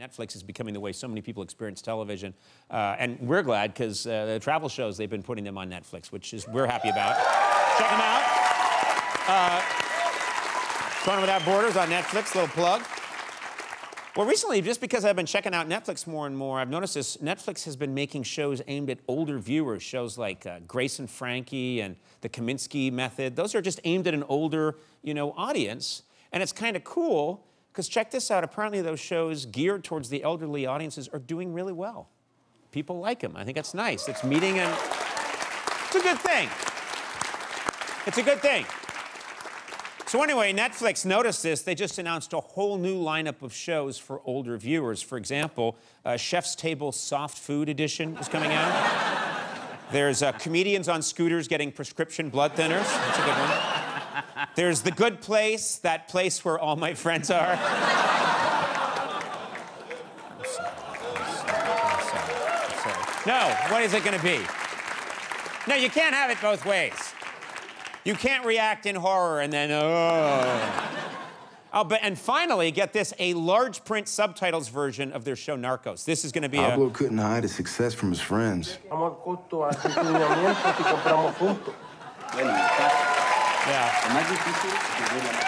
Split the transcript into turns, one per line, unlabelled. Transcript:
Netflix is becoming the way so many people experience television. Uh, and we're glad because uh, the travel shows, they've been putting them on Netflix, which is we're happy about. Check them out. Uh, Without Borders on Netflix, little plug. Well, recently, just because I've been checking out Netflix more and more, I've noticed this. Netflix has been making shows aimed at older viewers, shows like uh, Grace and Frankie and The Kominsky Method. Those are just aimed at an older, you know, audience. And it's kind of cool because check this out. Apparently, those shows geared towards the elderly audiences are doing really well. People like them. I think that's nice. It's meeting and it's a good thing. It's a good thing. So anyway, Netflix noticed this. They just announced a whole new lineup of shows for older viewers. For example, uh, Chef's Table Soft Food Edition is coming out. There's uh, comedians on scooters getting prescription blood thinners. That's a good one. There's The Good Place, that place where all my friends are. No, what is it going to be? No, you can't have it both ways. You can't react in horror and then, oh. Oh, but and finally, get this: a large print subtitles version of their show Narcos. This is going to be
Pablo
a.
couldn't hide his success from his friends.
Radio